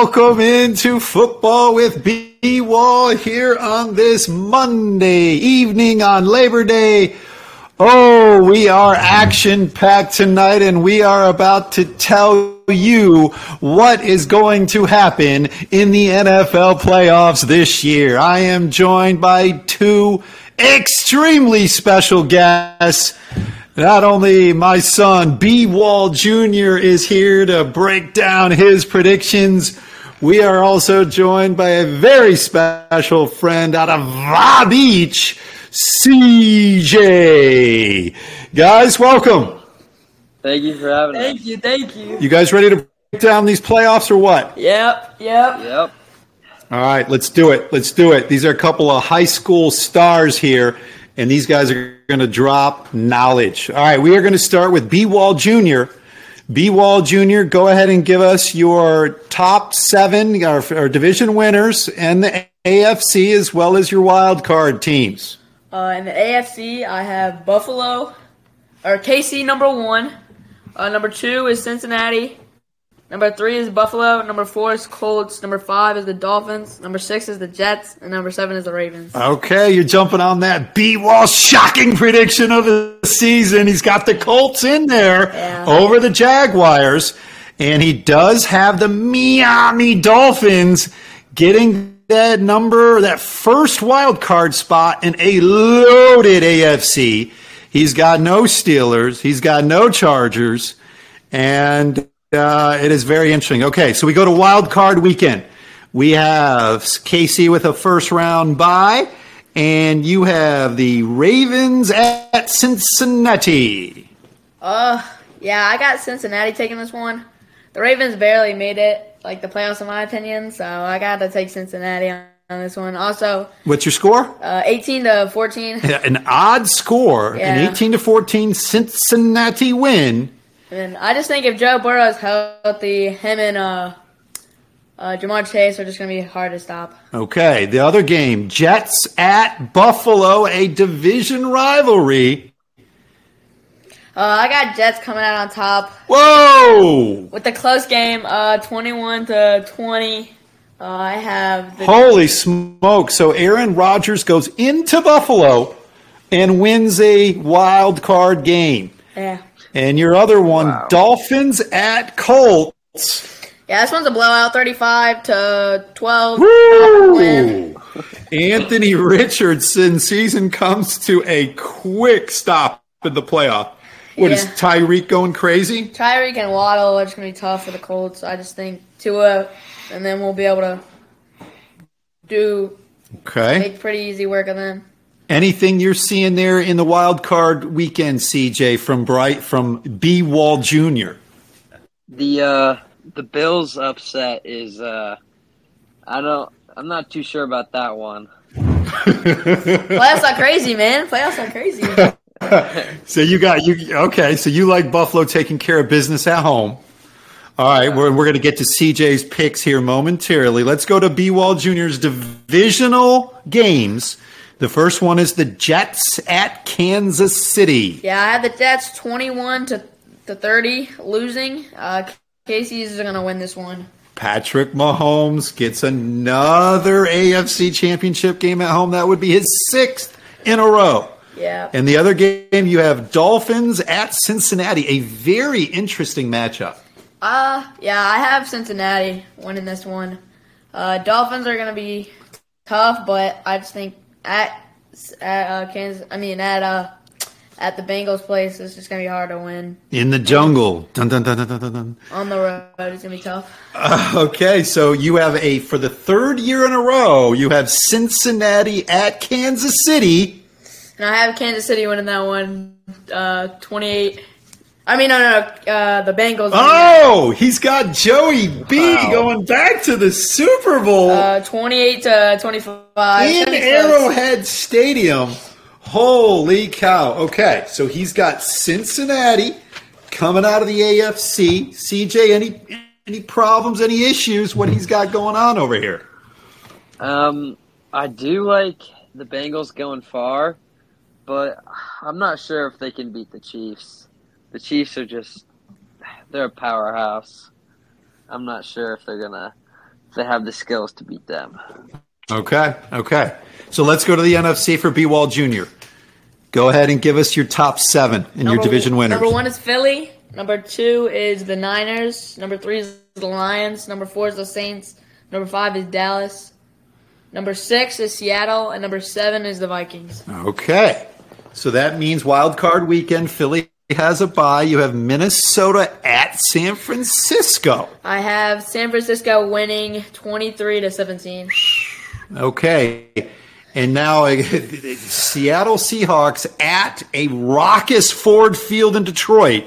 Welcome into football with B Wall here on this Monday evening on Labor Day. Oh, we are action packed tonight and we are about to tell you what is going to happen in the NFL playoffs this year. I am joined by two extremely special guests. Not only my son, B Wall Jr., is here to break down his predictions, we are also joined by a very special friend out of Va Beach, CJ. Guys, welcome. Thank you for having Thank us. Thank you, thank you. You guys ready to break down these playoffs or what? Yep, yep. Yep. All right, let's do it. Let's do it. These are a couple of high school stars here, and these guys are going to drop knowledge. All right, we are going to start with B Wall Jr. B Wall Jr., go ahead and give us your top seven, our, division winners, and the AFC, as well as your wild card teams. Uh, in the AFC, I have Buffalo, or KC number one. Uh, number two is Cincinnati. Number three is Buffalo. Number four is Colts. Number five is the Dolphins. Number six is the Jets. And number seven is the Ravens. Okay, you're jumping on that B Wall shocking prediction of the season. He's got the Colts in there Yeah. over the Jaguars, and he does have the Miami Dolphins getting that number, that first wild card spot in a loaded AFC. He's got no Steelers, he's got no Chargers, and uh, it is very interesting. Okay, so we go to wild card weekend. We have KC with a first round bye, and you have the Ravens at Cincinnati. Uh, yeah, I got Cincinnati taking this one. The Ravens barely made it, like the playoffs, in my opinion. So I got to take Cincinnati on, this one. Also, What's your score? uh, 18 to 14. An odd score, an 18 to 14 Cincinnati win. And I just think if Joe Burrow is healthy, him and uh, uh, Ja'Marr Chase are just going to be hard to stop. Okay, the other game, Jets at Buffalo, a division rivalry. Uh, I got Jets coming out on top Whoa! with the close game, uh, 21 to 20. Uh, I have the Holy smoke. So Aaron Rodgers goes into Buffalo and wins a wild card game. yeah. And your other one, Wow. Dolphins at Colts. Yeah, this one's a blowout, 35 to 12. Woo! Anthony Richardson season comes to a quick stop in the playoff. What is Yeah. Tyreek going crazy? Tyreek and Waddle are just going to be tough for the Colts. I just think Tua, and then we'll be able to do Okay. make pretty easy work of them. Anything you're seeing there in the wild card weekend, CJ, from Bright from B Wall Jr. The uh the Bills upset is uh I don't I'm not too sure about that one. Playoffs are crazy, man. Playoffs are crazy. So you got you okay? So you like Buffalo taking care of business at home? All right, we're we're going to get to CJ's picks here momentarily. Let's go to B Wall Jr.'s divisional games. The first one is the Jets at Kansas City. Yeah, I had the Jets 21 to, to 30 losing. Uh, KC's going to win this one. Patrick Mahomes gets another AFC Championship game at home. That would be his sixth in a row. Yeah. And the other game, you have Dolphins at Cincinnati, a very interesting matchup. Uh, yeah, I have Cincinnati winning this one. Uh, Dolphins are going to be tough, but I just think at at uh, Kansas, I mean at uh at the Bengals place, it's just going to be hard to win. In the jungle. Dun, dun, dun, dun, dun, dun, dun. On the road, it's going to be tough. Okay, so you have a, for the third year in a row, you have Cincinnati at Kansas City. And I have Kansas City winning that one, uh, 28. I mean, no, no, no uh, the Bengals. winning that. Oh, he's got Joey B Wow. going back to the Super Bowl. Uh, 28 to 25. in Should be close. Arrowhead Stadium. Holy cow. Okay, so he's got Cincinnati coming out of the AFC. CJ, any any problems, any issues, what he's got going on over here? Um I do like the Bengals going far, but I'm not sure if they can beat the Chiefs. The Chiefs are just they're a powerhouse. I'm not sure if they're gonna if they have the skills to beat them. Okay, okay. So let's go to the NFC for B Wall Jr. Go ahead and give us your top seven in your division winners. Number one is Philly. Number two is the Niners. Number three is the Lions. Number four is the Saints. Number five is Dallas. Number six is Seattle, and number seven is the Vikings. Okay. So that means wild card weekend, Philly has a bye. You have Minnesota at San Francisco. I have San Francisco winning 23 to 17. Okay. And now Seattle Seahawks at a raucous Ford Field in Detroit.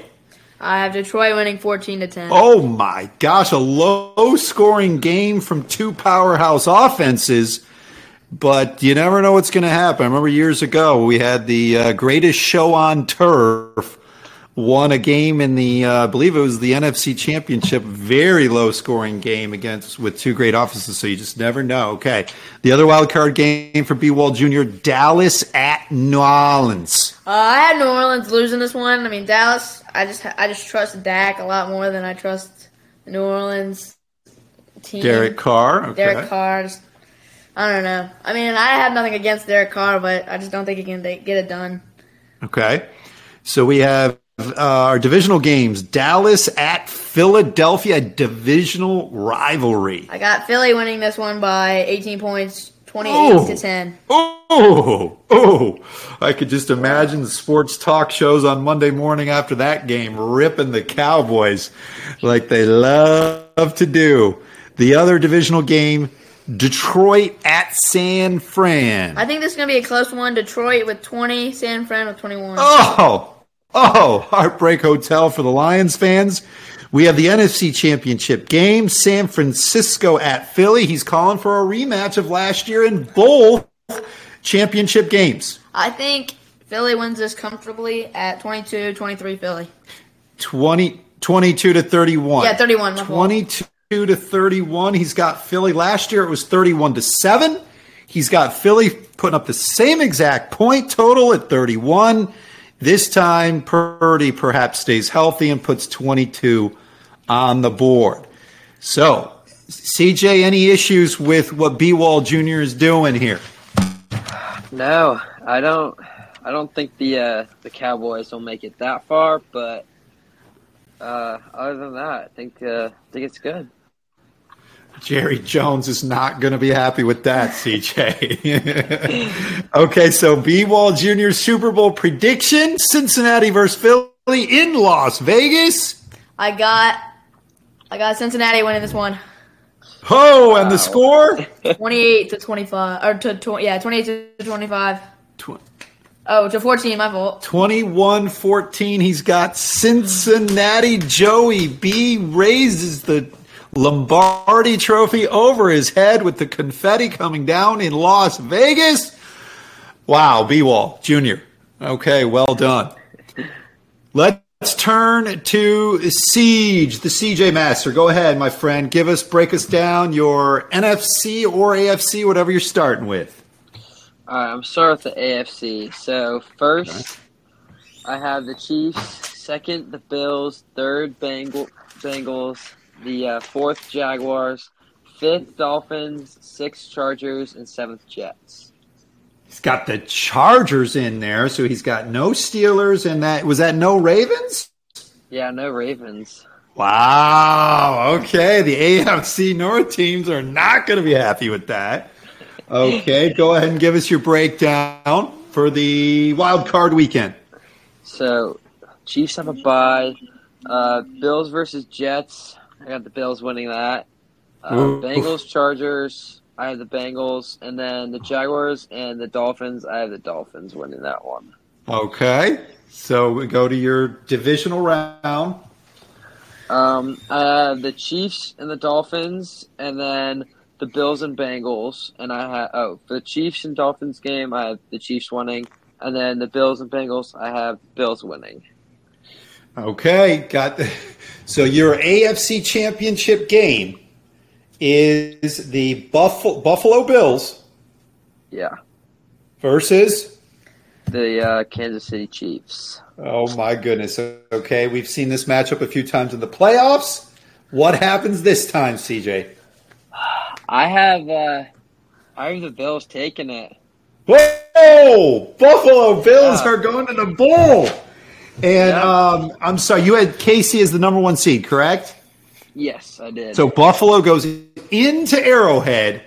I have Detroit winning 14 to 10. Oh my gosh, a low scoring game from two powerhouse offenses. But you never know what's going to happen. I remember years ago we had the uh, greatest show on turf won a game in the uh, I believe it was the NFC Championship, very low scoring game against with two great offenses. So you just never know. Okay, the other wild card game for B Wall Jr. Dallas at New Orleans. Uh, I had New Orleans losing this one. I mean Dallas. I just I just trust Dak a lot more than I trust the New Orleans team. Derek Carr. Okay. Derek Carr. Just, I don't know. I mean, I have nothing against Derek Carr, but I just don't think he can get it done. Okay. So we have uh, our divisional games Dallas at Philadelphia, divisional rivalry. I got Philly winning this one by 18 points, 28 oh. to 10. Oh, oh, I could just imagine the sports talk shows on Monday morning after that game ripping the Cowboys like they love to do. The other divisional game, Detroit at San Fran. I think this is going to be a close one. Detroit with 20, San Fran with 21. Oh, Oh, Heartbreak Hotel for the Lions fans. We have the NFC Championship game. San Francisco at Philly. He's calling for a rematch of last year in both championship games. I think Philly wins this comfortably at 22 23 Philly. 20, 22 to 31. Yeah, 31. 22 to 31. He's got Philly. Last year it was 31 to 7. He's got Philly putting up the same exact point total at 31. This time, Purdy perhaps stays healthy and puts 22 on the board. So, CJ, any issues with what B Wall Jr. is doing here? No, I don't. I don't think the uh, the Cowboys will make it that far, but uh, other than that, I think uh, I think it's good. Jerry Jones is not going to be happy with that, CJ. okay, so B Wall Jr. Super Bowl prediction Cincinnati versus Philly in Las Vegas. I got I got Cincinnati winning this one. Oh, and the score? 28 to 25 or to 20, yeah, 28 to 25. Tw- oh, to 14, my fault. 21-14. He's got Cincinnati Joey B raises the Lombardi trophy over his head with the confetti coming down in Las Vegas. Wow, B Wall Jr. Okay, well done. Let's turn to Siege, the CJ Master. Go ahead, my friend. Give us, break us down your NFC or AFC, whatever you're starting with. All right, I'm starting with the AFC. So, first. I have the Chiefs. Second, the Bills. Third, Bengal, Bengals the uh, fourth Jaguars, fifth Dolphins, sixth Chargers, and seventh Jets. He's got the Chargers in there, so he's got no Steelers, and that was that no Ravens. Yeah, no Ravens. Wow. Okay, the AFC North teams are not going to be happy with that. Okay, go ahead and give us your breakdown for the wild card weekend. So, Chiefs have a bye. Uh, Bills versus Jets. I got the Bills winning that. Uh, Bengals, Chargers. I have the Bengals, and then the Jaguars and the Dolphins. I have the Dolphins winning that one. Okay, so we go to your divisional round. Um, have the Chiefs and the Dolphins, and then the Bills and Bengals. And I have oh, for the Chiefs and Dolphins game, I have the Chiefs winning, and then the Bills and Bengals, I have Bills winning. Okay, got the, so your AFC Championship game is the Buffalo, Buffalo Bills. Yeah. Versus the uh, Kansas City Chiefs. Oh my goodness. Okay, we've seen this matchup a few times in the playoffs. What happens this time, CJ? I have uh, I have the Bills taking it. Whoa! Buffalo Bills Yeah. are going to the bowl. And Yeah. um, I'm sorry, you had KC as the number one seed, correct? Yes, I did. So Buffalo goes into Arrowhead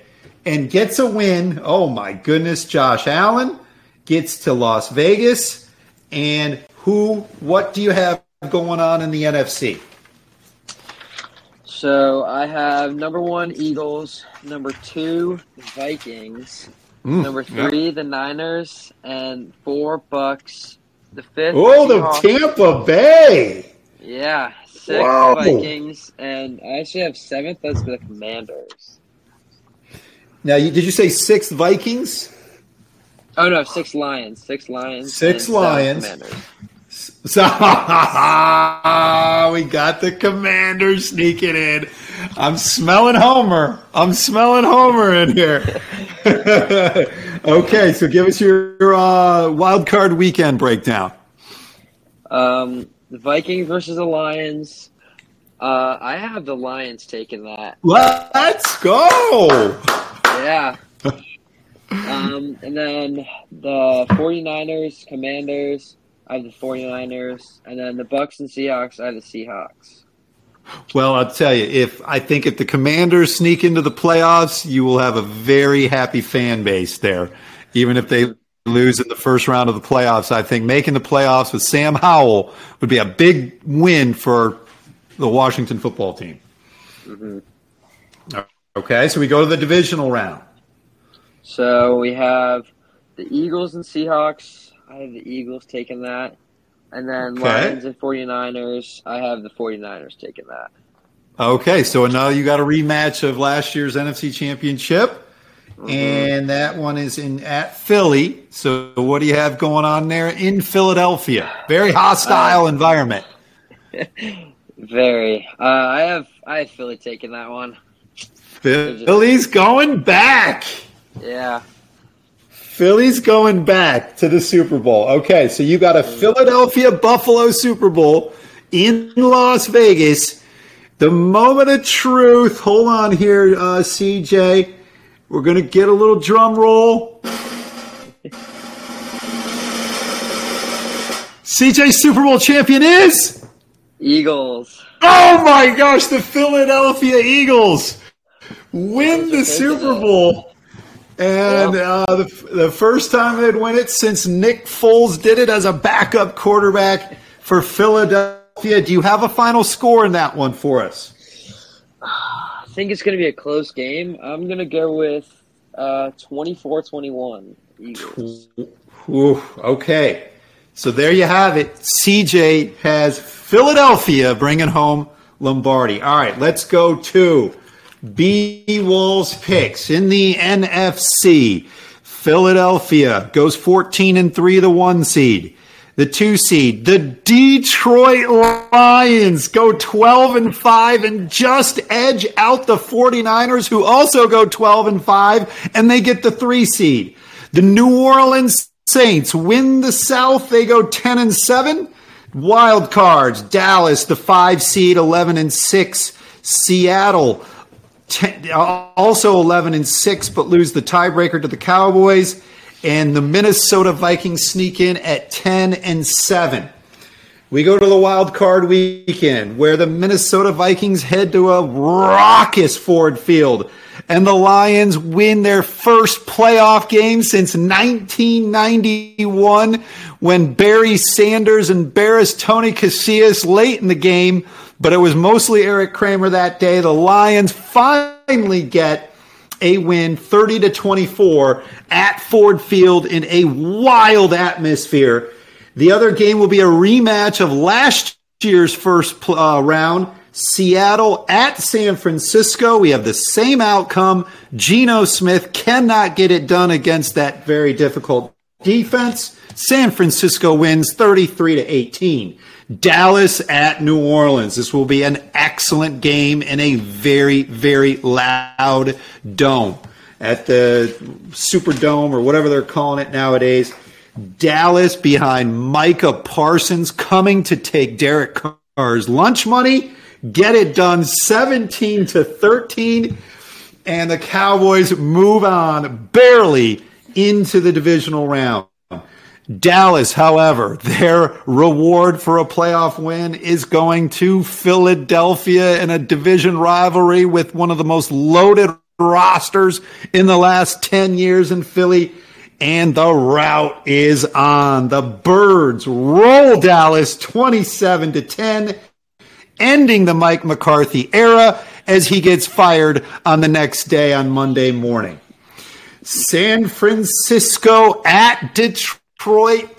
and gets a win. Oh my goodness, Josh Allen gets to Las Vegas. And who, what do you have going on in the NFC? So I have number one Eagles, number two Vikings, Mm, number yeah. three the Niners, and four Bucs. The fifth. Oh, the. Tampa Bay. Yeah, six Wow. Vikings, and I actually have seventh as the Commanders. Now, you, did you say six Vikings? Oh no, six Lions, six Lions, Six Lions. So we got the commander sneaking in. I'm smelling Homer. I'm smelling Homer in here. okay, so give us your uh, wild card weekend breakdown. Um, the Vikings versus the Lions. Uh, I have the Lions taking that. Let's go. Yeah. um, and then the 49ers, Commanders. I have the 49ers. And then the Bucs and Seahawks. I have the Seahawks. Well, I'll tell you, if I think if the Commanders sneak into the playoffs, you will have a very happy fan base there. Even if they lose in the first round of the playoffs, I think making the playoffs with Sam Howell would be a big win for the Washington football team. Mm-hmm. Okay, so we go to the divisional round. So we have the Eagles and Seahawks. I have the Eagles taking that. And then Okay. Lions and 49ers. I have the 49ers taking that. Okay, so now you got a rematch of last year's NFC Championship, and that one is in at Philly. So what do you have going on there in Philadelphia? Very hostile environment. Very. Uh, I have I have Philly taking that one. Philly's going back. Yeah. Philly's going back to the Super Bowl. Okay, so you got a Philadelphia Buffalo Super Bowl in Las Vegas. The moment of truth. Hold on here, uh, CJ. We're going to get a little drum roll. CJ Super Bowl champion is. Eagles. Oh my gosh, the Philadelphia Eagles win the Super Bowl. And uh, the, the first time they'd win it since Nick Foles did it as a backup quarterback for Philadelphia. Do you have a final score in that one for us? I think it's going to be a close game. I'm going to go with uh, 24-21 Ooh, okay. So there you have it. CJ has Philadelphia bringing home Lombardi. All right, let's go to B Walls picks in the NFC. Philadelphia goes 14 and 3, the one seed. The two seed, the Detroit Lions go 12 and 5 and just edge out the 49ers who also go 12 and 5 and they get the three seed. The New Orleans Saints win the South. They go 10 and 7. Wild cards, Dallas, the 5 seed, 11 and 6. Seattle, 10, also 11 and 6, but lose the tiebreaker to the Cowboys. And the Minnesota Vikings sneak in at 10 and 7. We go to the wild card weekend where the Minnesota Vikings head to a raucous Ford Field and the Lions win their first playoff game since 1991 when Barry Sanders embarrassed Tony Casillas late in the game, but it was mostly Eric Kramer that day. The Lions finally get a win 30 to 24 at Ford Field in a wild atmosphere. The other game will be a rematch of last year's first uh, round. Seattle at San Francisco. We have the same outcome. Geno Smith cannot get it done against that very difficult defense. San Francisco wins 33 to 18. Dallas at New Orleans. This will be an excellent game in a very, very loud dome at the Superdome or whatever they're calling it nowadays. Dallas behind Micah Parsons coming to take Derek Carr's lunch money. Get it done 17 to 13. and the Cowboys move on barely into the divisional round. Dallas, however, their reward for a playoff win is going to Philadelphia in a division rivalry with one of the most loaded rosters in the last 10 years in Philly. And the rout is on. The Birds roll Dallas 27 to 10, ending the Mike McCarthy era as he gets fired on the next day on Monday morning. San Francisco at Detroit,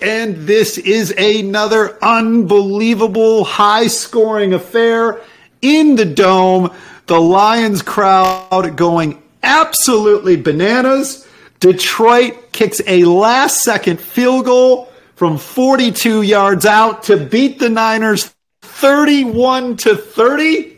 and this is another unbelievable high scoring affair in the dome. The Lions crowd going absolutely bananas. Detroit kicks a last second field goal from 42 yards out to beat the Niners 31 to 30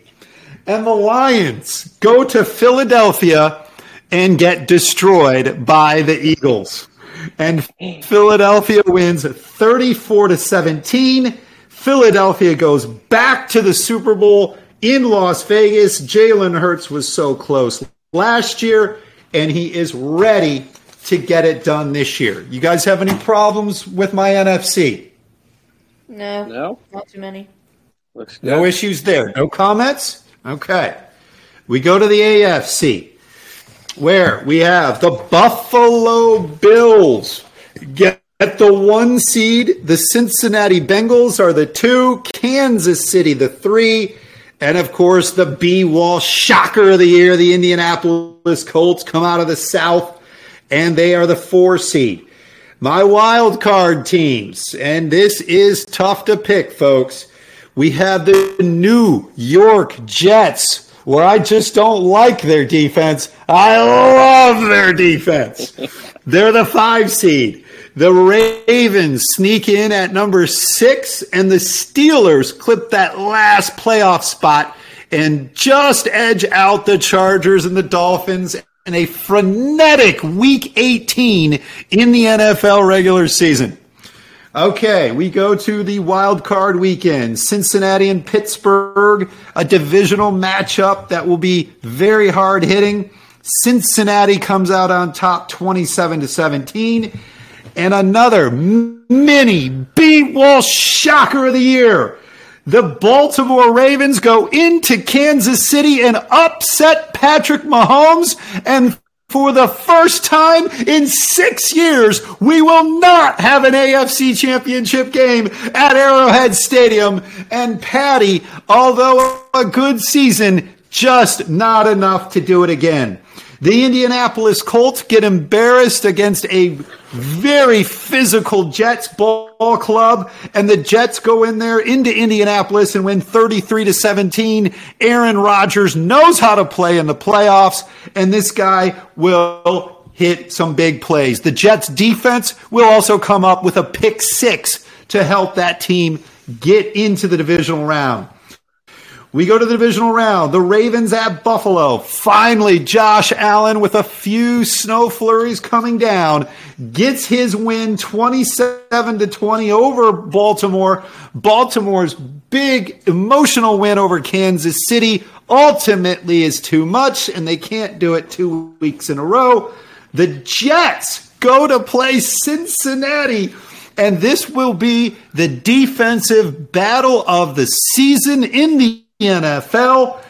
and the Lions go to Philadelphia and get destroyed by the Eagles. And Philadelphia wins 34 to 17. Philadelphia goes back to the Super Bowl in Las Vegas. Jalen Hurts was so close last year, and he is ready to get it done this year. You guys have any problems with my NFC? No, No? not too many. Looks good. No issues there. No comments? Okay. We go to the AFC, where we have the Buffalo Bills get the one seed. The Cincinnati Bengals are the two. Kansas City, the three. And of course, the B Wall shocker of the year, the Indianapolis Colts come out of the South, and they are the four seed. My wild card teams, and this is tough to pick, folks. We have the New York Jets, where I just don't like their defense. I love their defense. They're the five seed. The Ravens sneak in at number six, and the Steelers clip that last playoff spot and just edge out the Chargers and the Dolphins in a frenetic week 18 in the NFL regular season. Okay, we go to the wild card weekend. Cincinnati and Pittsburgh, a divisional matchup that will be very hard hitting. Cincinnati comes out on top 27 to 17. And another mini B Wall shocker of the year. The Baltimore Ravens go into Kansas City and upset Patrick Mahomes and for the first time in six years, we will not have an AFC championship game at Arrowhead Stadium. And Patty, although a good season, just not enough to do it again. The Indianapolis Colts get embarrassed against a very physical Jets ball club, and the Jets go in there into Indianapolis and win 33 to 17. Aaron Rodgers knows how to play in the playoffs, and this guy will hit some big plays. The Jets defense will also come up with a pick six to help that team get into the divisional round. We go to the divisional round. The Ravens at Buffalo. Finally, Josh Allen, with a few snow flurries coming down, gets his win 27 to 20 over Baltimore. Baltimore's big emotional win over Kansas City ultimately is too much, and they can't do it two weeks in a row. The Jets go to play Cincinnati. And this will be the defensive battle of the season in the NFL.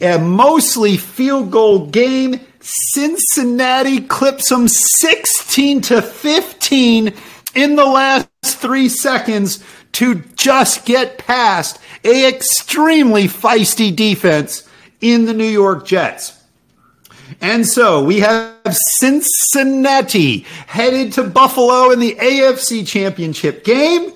A mostly field goal game. Cincinnati clips them 16 to 15 in the last three seconds to just get past a extremely feisty defense in the New York Jets. And so we have Cincinnati headed to Buffalo in the AFC Championship game.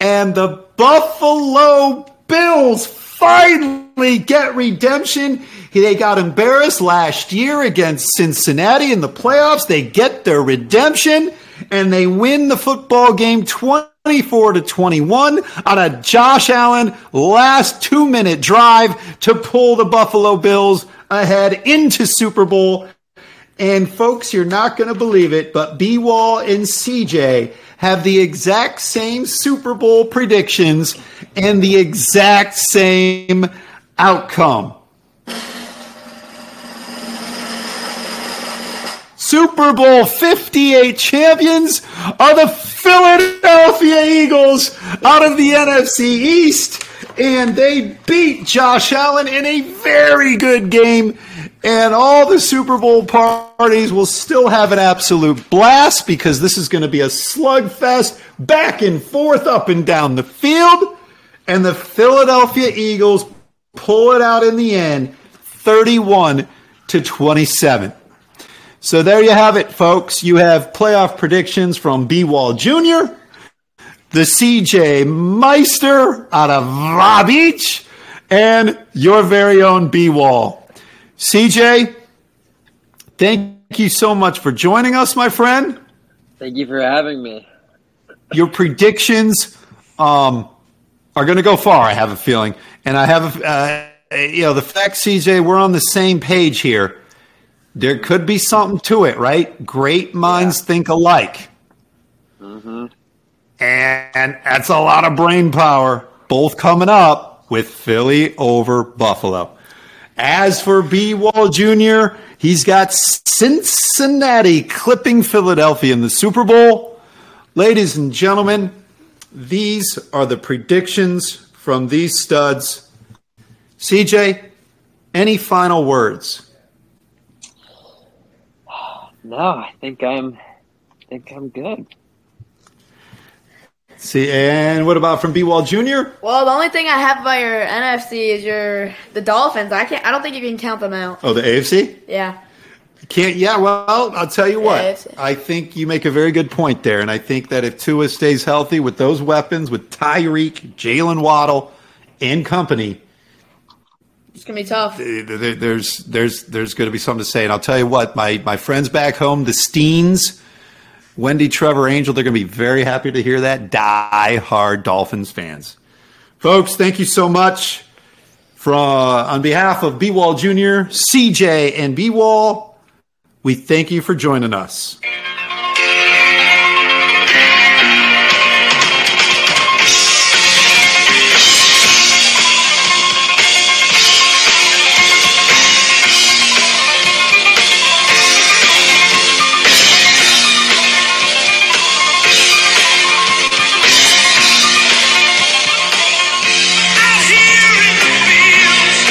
And the Buffalo Bills finally get redemption. They got embarrassed last year against Cincinnati in the playoffs. They get their redemption and they win the football game 24 to 21 on a Josh Allen last two minute drive to pull the Buffalo Bills ahead into Super Bowl. And folks, you're not going to believe it, but B Wall and CJ have the exact same Super Bowl predictions and the exact same outcome. Super Bowl 58 champions are the Philadelphia Eagles out of the NFC East. And they beat Josh Allen in a very good game. And all the Super Bowl parties will still have an absolute blast because this is going to be a slugfest back and forth up and down the field. And the Philadelphia Eagles pull it out in the end 31 to 27. So there you have it, folks. You have playoff predictions from B Wall Jr., the CJ Meister out of Va Beach, and your very own B Wall. CJ, thank you so much for joining us, my friend. Thank you for having me. Your predictions um, are going to go far, I have a feeling. And I have, a, uh, you know, the fact, CJ, we're on the same page here. There could be something to it, right? Great minds yeah. think alike. Mm-hmm. And that's a lot of brain power, both coming up with Philly over Buffalo. As for B Wall Jr., he's got Cincinnati clipping Philadelphia in the Super Bowl. Ladies and gentlemen, these are the predictions from these studs. CJ, any final words? No, I think I'm I think I'm good. See, and what about from B Wall Jr.? Well, the only thing I have about your NFC is your the Dolphins. I can't. I don't think you can count them out. Oh, the AFC? Yeah. Can't. Yeah. Well, I'll tell you what. I think you make a very good point there, and I think that if Tua stays healthy with those weapons, with Tyreek, Jaylen Waddle, and company, it's gonna be tough. There's there's there's going to be something to say, and I'll tell you what. My my friends back home, the Steens Wendy, Trevor, Angel, they're going to be very happy to hear that. Die hard Dolphins fans. Folks, thank you so much. For, uh, on behalf of B Wall Jr., CJ, and B Wall, we thank you for joining us.